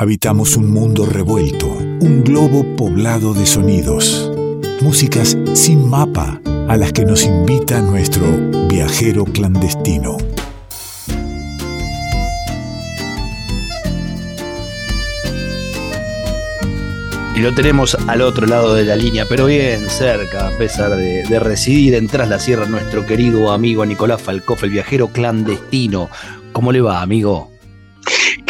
Habitamos un mundo revuelto, un globo poblado de sonidos, músicas sin mapa a las que nos invita nuestro viajero clandestino. Y lo tenemos al otro lado de la línea, pero bien cerca, a pesar de, residir en Tras la Sierra, nuestro querido amigo Nicolás Falcoff, el viajero clandestino. ¿Cómo le va, amigo?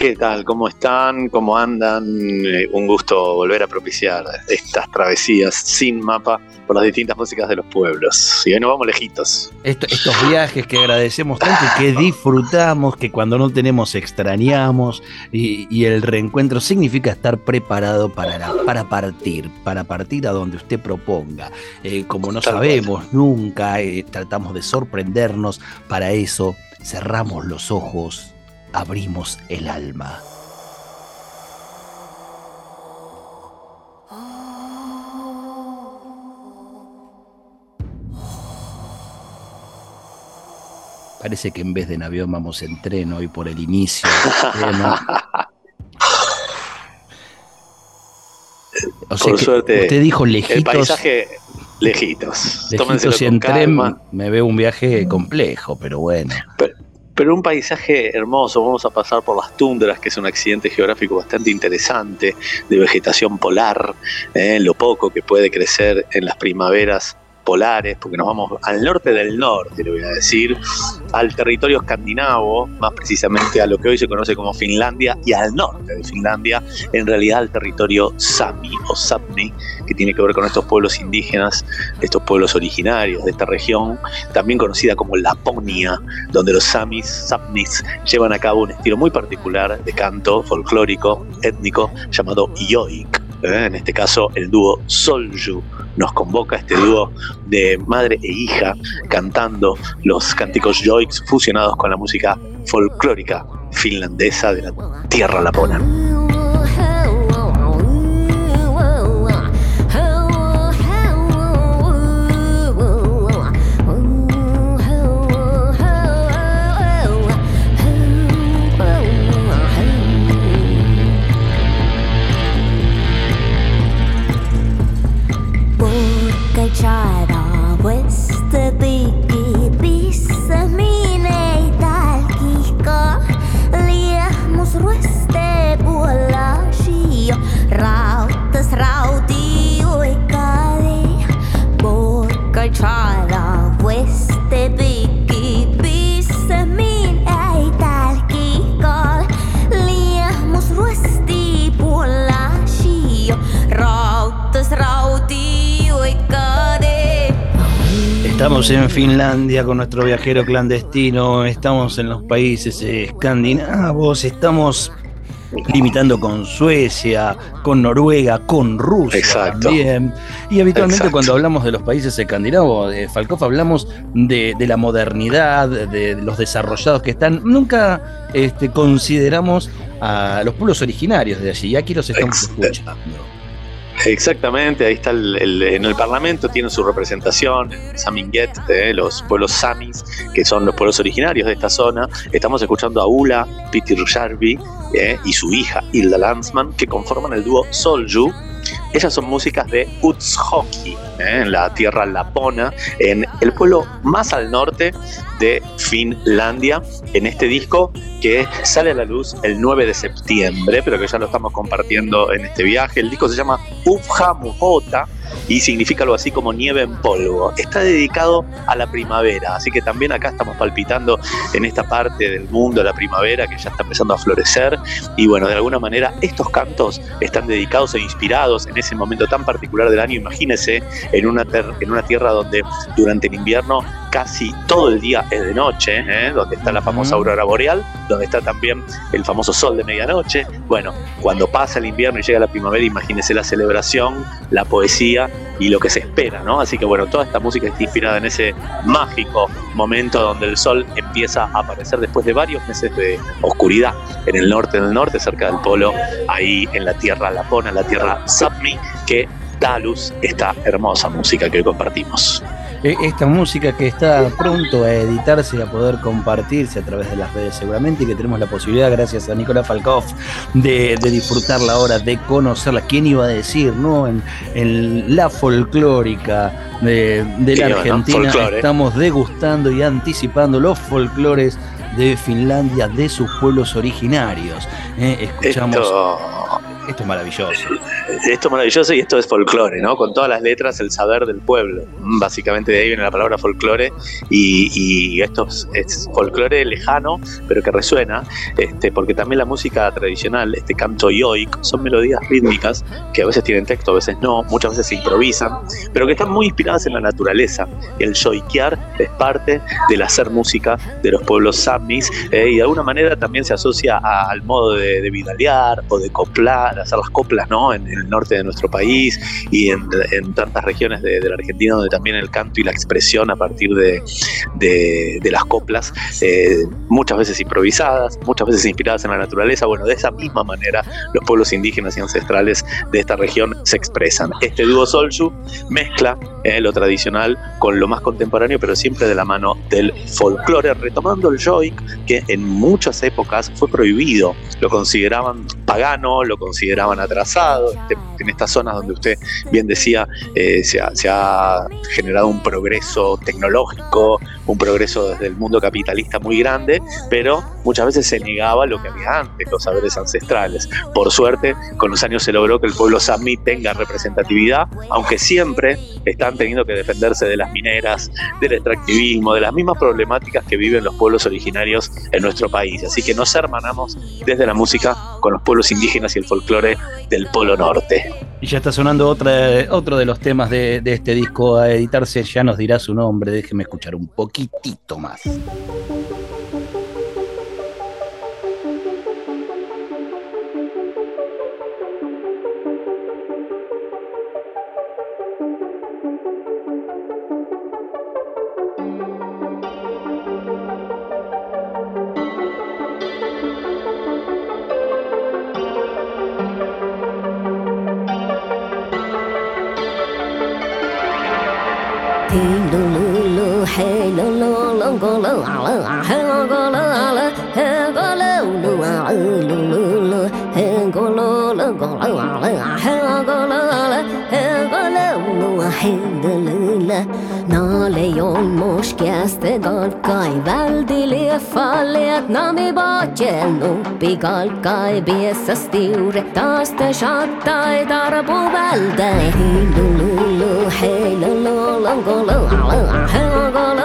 ¿Qué tal? ¿Cómo están? ¿Cómo andan? Eh, un gusto volver a propiciar estas travesías sin mapa por las distintas músicas de los pueblos. Y hoy nos vamos lejitos. estos viajes que agradecemos tanto y que disfrutamos, que cuando no tenemos extrañamos, y, el reencuentro significa estar preparado para, para partir, para partir a donde usted proponga. Eh, como no sabemos nunca, eh, tratamos de sorprendernos, para eso cerramos los ojos abrimos el alma. Parece que en vez de en avión vamos en tren hoy por el inicio. O sea por suerte, usted dijo lejitos. El paisaje lejitos. Lejitos y en tren me veo un viaje complejo, pero bueno pero un paisaje hermoso. Vamos a pasar por las tundras, que es un accidente geográfico bastante interesante, de vegetación polar, eh, lo poco que puede crecer en las primaveras polares, porque nos vamos al norte del norte, le voy a decir, al territorio escandinavo, más precisamente a lo que hoy se conoce como Finlandia, y al norte de Finlandia, en realidad al territorio Sami o Sapmi, que tiene que ver con estos pueblos indígenas, estos pueblos originarios de esta región, también conocida como Laponia, donde los Samis, Sapmis, llevan a cabo un estilo muy particular de canto folclórico, étnico, llamado Yoik. ¿eh? en este caso el dúo Solju nos convoca este dúo de madre e hija cantando los cánticos Joiks fusionados con la música folclórica finlandesa de la tierra lapona. Estamos en Finlandia con nuestro viajero clandestino, estamos en los países escandinavos, estamos limitando con Suecia, con Noruega, con Rusia también. Y habitualmente cuando hablamos de los países escandinavos, de Falcoff, hablamos de, la modernidad, de, los desarrollados que están. Nunca este, consideramos a los pueblos originarios de allí, y aquí los estamos escuchando. Exactamente, ahí está el, en el Parlamento, tiene su representación, Saminget, eh, los pueblos Samis, que son los pueblos originarios de esta zona. Estamos escuchando a Ula Pitirjarvi eh, y su hija Hilda Landsman, que conforman el dúo Solju, esas son músicas de Utsjoki, ¿eh? en la tierra lapona, en el pueblo más al norte de Finlandia, en este disco que sale a la luz el 9 de septiembre, pero que ya lo estamos compartiendo en este viaje. El disco se llama Ufja Muhota y significa algo así como nieve en polvo. Está dedicado a la primavera, así que también acá estamos palpitando en esta parte del mundo la primavera que ya está empezando a florecer y bueno, de alguna manera estos cantos están dedicados e inspirados en ese momento tan particular del año. Imagínese en una, en una tierra donde durante el invierno casi todo el día es de noche, ¿eh? donde está la famosa aurora boreal, donde está también el famoso sol de medianoche. Bueno, cuando pasa el invierno y llega la primavera, imagínese la celebración, la poesía y lo que se espera, ¿no? Así que bueno, toda esta música está inspirada en ese mágico momento donde el sol empieza a aparecer después de varios meses de oscuridad en el norte del norte, cerca del polo, ahí en la tierra lapona, la tierra Sapmi, que Dalus, esta hermosa música que hoy compartimos. Eh, esta música que está pronto a editarse y a poder compartirse a través de las redes seguramente y que tenemos la posibilidad, gracias a Nicolás Falkov, de, disfrutarla ahora, de conocerla. ¿Quién iba a decir, no? En, la folclórica de, la Argentina estamos degustando y anticipando los folclores de Finlandia, de sus pueblos originarios. Eh, escuchamos... Esto es maravilloso. Esto es maravilloso y esto es folclore, ¿no? Con todas las letras, el saber del pueblo. Básicamente de ahí viene la palabra folclore y, esto es, folclore lejano, pero que resuena, este, porque también la música tradicional, este canto yoic, son melodías rítmicas que a veces tienen texto, a veces no, muchas veces se improvisan, pero que están muy inspiradas en la naturaleza. El yoikear es parte del hacer música de los pueblos samis eh, y de alguna manera también se asocia al modo de, de vidalear o de coplar hacer las coplas ¿no? en, el norte de nuestro país y en, tantas regiones de, la Argentina donde también el canto y la expresión a partir de, de las coplas, eh, muchas veces improvisadas, muchas veces inspiradas en la naturaleza. Bueno, de esa misma manera los pueblos indígenas y ancestrales de esta región se expresan. Este dúo Solju mezcla eh, lo tradicional con lo más contemporáneo, pero siempre de la mano del folclore, retomando el joik, que en muchas épocas fue prohibido, lo consideraban pagano, lo consideraban atrasado, en estas zonas donde usted bien decía, eh, se, ha, generado un progreso tecnológico, un progreso desde el mundo capitalista muy grande, pero muchas veces se negaba lo que había antes, los saberes ancestrales. Por suerte, con los años se logró que el pueblo sami tenga representatividad, aunque siempre están teniendo que defenderse de las mineras, del extractivismo, de las mismas problemáticas que viven los pueblos originarios en nuestro país. Así que nos hermanamos desde la música con los pueblos indígenas y el folclore del Polo Norte. Y ya está sonando otro de los temas de, de este disco a editarse, ya nos dirá su nombre, déjeme escuchar un poquitito más. Hey, no, no, no, hey, no, no, no, go, hey, go, no, no. kalkkaid kai väldilie falleet nami baatjel nuppi kalkkai piessä stiure taas te shattai tarpu vältä hei lulu hei lulu lulu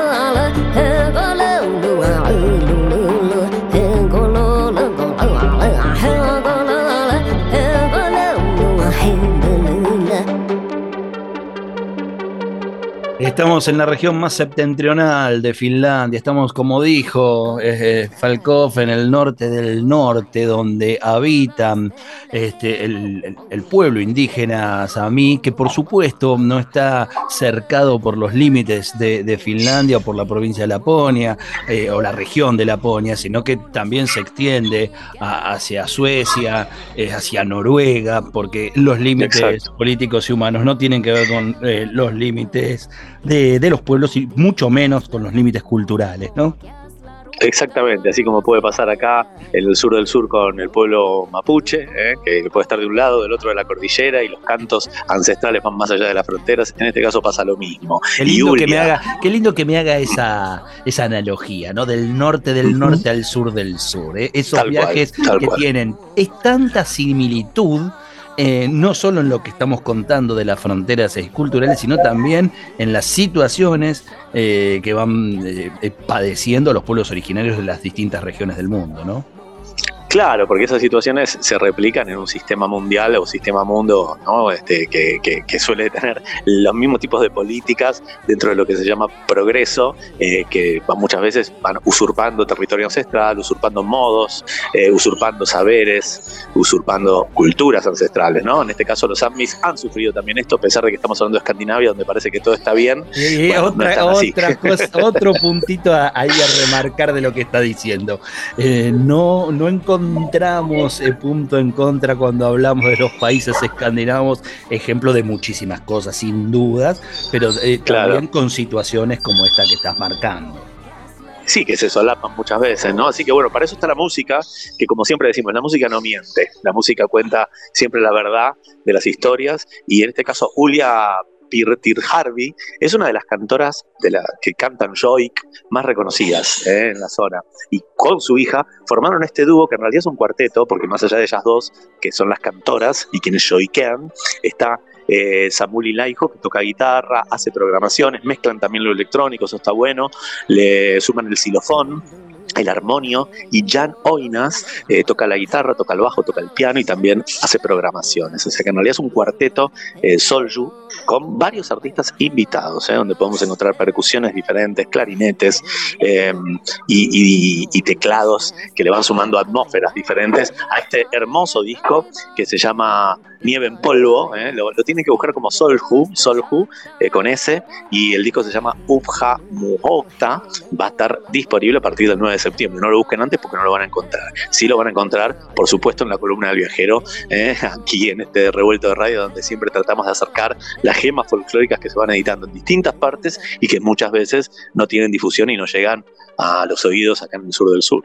Estamos en la región más septentrional de Finlandia, estamos como dijo eh, Falkov en el norte del norte, donde habitan este, el, pueblo indígena samí, que por supuesto no está cercado por los límites de, Finlandia o por la provincia de Laponia eh, o la región de Laponia, sino que también se extiende hacia Suecia, eh, hacia Noruega, porque los límites políticos y humanos no tienen que ver con los límites de, los pueblos y mucho menos con los límites culturales, ¿no? Exactamente, así como puede pasar acá en el sur del sur con el pueblo mapuche, ¿eh? que puede estar de un lado, del otro de la cordillera y los cantos ancestrales van más allá de las fronteras. En este caso pasa lo mismo. Qué lindo, que me, haga, qué lindo que me haga esa, esa analogía, ¿no? Del norte del norte al sur del sur. ¿eh? Esos viajes que tienen es tanta similitud eh, no solo en lo que estamos contando de las fronteras culturales, sino también en las situaciones eh, que van eh, padeciendo los pueblos originarios de las distintas regiones del mundo, ¿no? Claro, porque esas situaciones se replican en un sistema mundial o sistema mundo ¿no? este, que, suele tener los mismos tipos de políticas dentro de lo que se llama progreso, eh, que muchas veces van usurpando territorio ancestral, usurpando modos, eh, usurpando saberes, usurpando culturas ancestrales. ¿no? En este caso los Samis han sufrido también esto, a pesar de que estamos hablando de Escandinavia, donde parece que todo está bien. Y otra, otro puntito ahí a remarcar de lo que está diciendo. Eh, no, no encontramos encontramos el punto en contra cuando hablamos de los países escandinavos, ejemplo de muchísimas cosas, sin dudas, pero eh, también con situaciones como esta que estás marcando. Sí, que se solapan muchas veces, ¿no? Así que bueno, para eso está la música, que como siempre decimos, la música no miente, la música cuenta siempre la verdad de las historias y en este caso Julia Pirtir Harvey es una de las cantoras de la, que cantan Joik más reconocidas ¿eh? en la zona. Y con su hija formaron este dúo que en realidad es un cuarteto, porque más allá de ellas dos, que son las cantoras y quienes joikean, está eh, Laijo, que toca guitarra, hace programaciones, mezclan también lo electrónico, eso está bueno, le suman el xilofón, el armonio y Jan Oinas eh, toca la guitarra, toca el bajo, toca el piano y también hace programaciones. O sea que en realidad es un cuarteto eh, Solju con varios artistas invitados, eh, donde podemos encontrar percusiones diferentes, clarinetes em, y, teclados que le van sumando atmósferas diferentes a este hermoso disco que se llama Nieve en Polvo. Lo, lo tienen que buscar como Solju, Solju con S y el disco se llama Upja Muhokta. Va a estar disponible a partir del 9 de septiembre. No lo busquen antes porque no lo van a encontrar. Sí lo van a encontrar, por supuesto, en la columna del viajero, ¿eh? aquí en este revuelto de radio, donde siempre tratamos de acercar las gemas folclóricas que se van editando en distintas partes y que muchas veces no tienen difusión y no llegan a los oídos acá en el sur del sur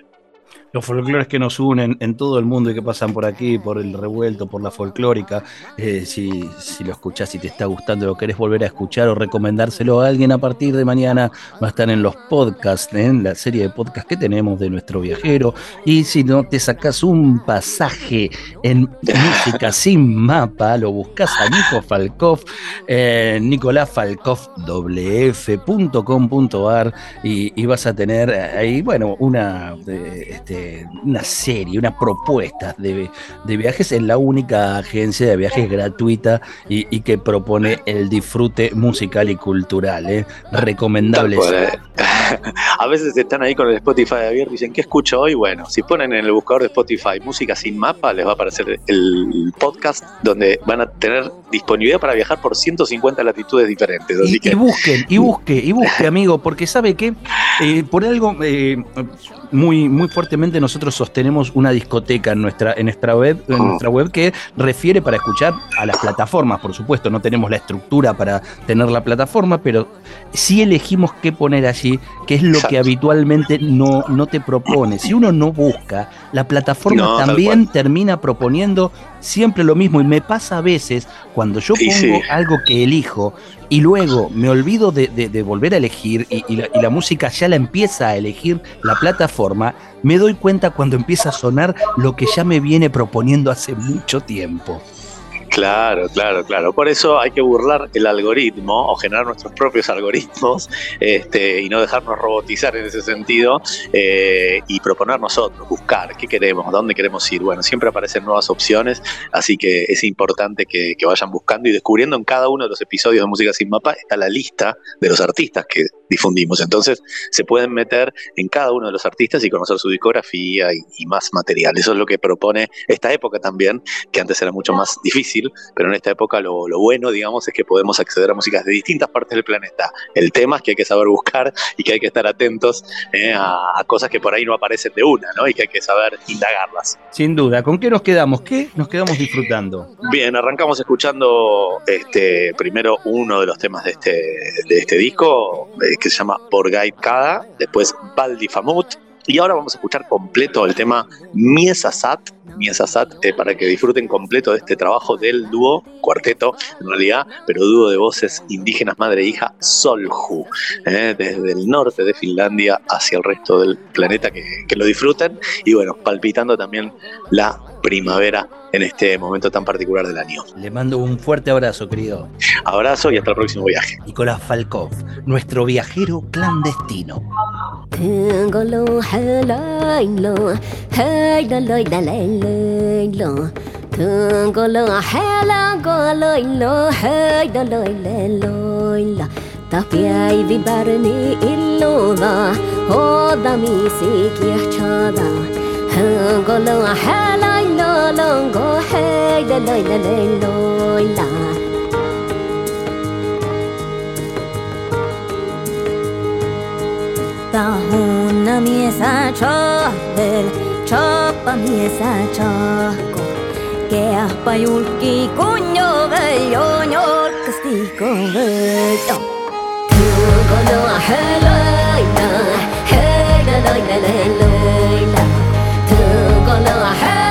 los folclores que nos unen en todo el mundo y que pasan por aquí, por el revuelto, por la folclórica. Eh, si, si, lo escuchás y te está gustando, lo querés volver a escuchar o recomendárselo a alguien a partir de mañana, va a estar en los podcasts, en la serie de podcasts que tenemos de nuestro viajero. Y si no te sacas un pasaje en música sin mapa, lo buscas a Nico Falkov, eh, nicolásfalkov.wf.com.ar y, y vas a tener ahí, bueno, una. Este, una serie, una propuesta de, viajes en la única agencia de viajes gratuita y, que propone el disfrute musical y cultural. ¿eh? Recomendable. A veces están ahí con el Spotify abierto y dicen, ¿qué escucho hoy? Bueno, si ponen en el buscador de Spotify música sin mapa, les va a aparecer el podcast donde van a tener disponibilidad para viajar por 150 latitudes diferentes. Y, busquen, y busque, y busque, amigo, porque sabe que eh, por algo eh, muy, muy fuertemente nosotros sostenemos una discoteca en nuestra, en nuestra web, en ah. nuestra web que refiere para escuchar a las plataformas, por supuesto, no tenemos la estructura para tener la plataforma, pero sí elegimos qué poner allí, que es lo que habitualmente no, no te propone. Si uno no busca, la plataforma también termina proponiendo siempre lo mismo y me pasa a veces cuando yo pongo algo que elijo y luego me olvido de, volver a elegir y, la, música ya la empieza a elegir la plataforma, me doy cuenta cuando empieza a sonar lo que ya me viene proponiendo hace mucho tiempo. Claro, claro, claro. Por eso hay que burlar el algoritmo o generar nuestros propios algoritmos este, y no dejarnos robotizar en ese sentido eh, y proponer nosotros, buscar qué queremos, dónde queremos ir. Bueno, siempre aparecen nuevas opciones, así que es importante que, vayan buscando y descubriendo en cada uno de los episodios de Música Sin Mapa está la lista de los artistas que difundimos. Entonces se pueden meter en cada uno de los artistas y conocer su discografía y, más material. Eso es lo que propone esta época también, que antes era mucho más difícil, pero en esta época lo, bueno, digamos, es que podemos acceder a músicas de distintas partes del planeta. El tema es que hay que saber buscar y que hay que estar atentos eh, a, cosas que por ahí no aparecen de una, ¿no? Y que hay que saber indagarlas. Sin duda. ¿Con qué nos quedamos? ¿Qué nos quedamos disfrutando? Bien, arrancamos escuchando este primero uno de los temas de este, de este disco, eh, que se llama Borgait Kada, después Baldi Famut, y ahora vamos a escuchar completo el tema Miesasat, Miesasat, eh, para que disfruten completo de este trabajo del dúo, cuarteto en realidad, pero dúo de voces indígenas madre e hija Solju, eh, desde el norte de Finlandia hacia el resto del planeta, que, que lo disfruten y bueno, palpitando también la primavera en este momento tan particular del año. Le mando un fuerte abrazo, querido. Abrazo y hasta el próximo viaje. Nicolás Falkov, nuestro viajero clandestino. lời lỡ. Thương có lỡ hè là có lời lỡ hơi đó lời lẽ lời là ta phải vì bà rơi ni ilo và ô da mi si kia cha da thương có lỡ hè là lỡ lỡ, có hơi đó lời lẽ lời là ta hôn na mi sa cho del cho Kehpa miesä tsaako, kehpa julki kunjove jo njolkasti koveto. Tuukona helöitä, helöitä, helöitä, tuukona helöitä.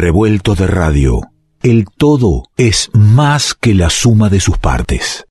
revuelto de radio, el todo es más que la suma de sus partes.